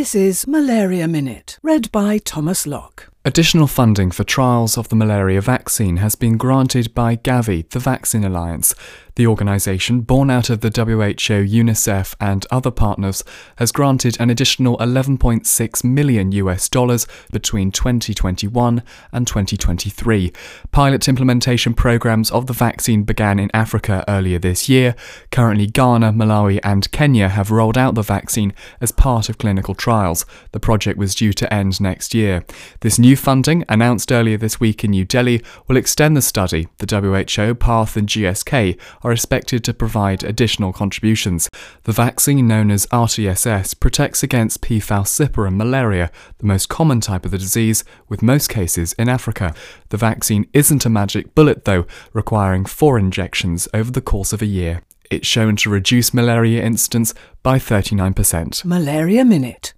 This is Malaria Minute, read by Thomas Locke. Additional funding for trials of the malaria vaccine has been granted by Gavi, the Vaccine Alliance. The organisation, born out of the WHO, UNICEF, and other partners, has granted an additional 11.6 million US dollars between 2021 and 2023. Pilot implementation programs of the vaccine began in Africa earlier this year. Currently, Ghana, Malawi, and Kenya have rolled out the vaccine as part of clinical trials. The project was due to end next year. This new funding, announced earlier this week in New Delhi, will extend the study. The WHO, PATH, and GSK are expected to provide additional contributions. The vaccine, known as RTSS, protects against P. falciparum malaria, the most common type of the disease, with most cases in Africa. The vaccine isn't a magic bullet, though, requiring four injections over the course of a year. It's shown to reduce malaria incidence by 39%. Malaria Minute.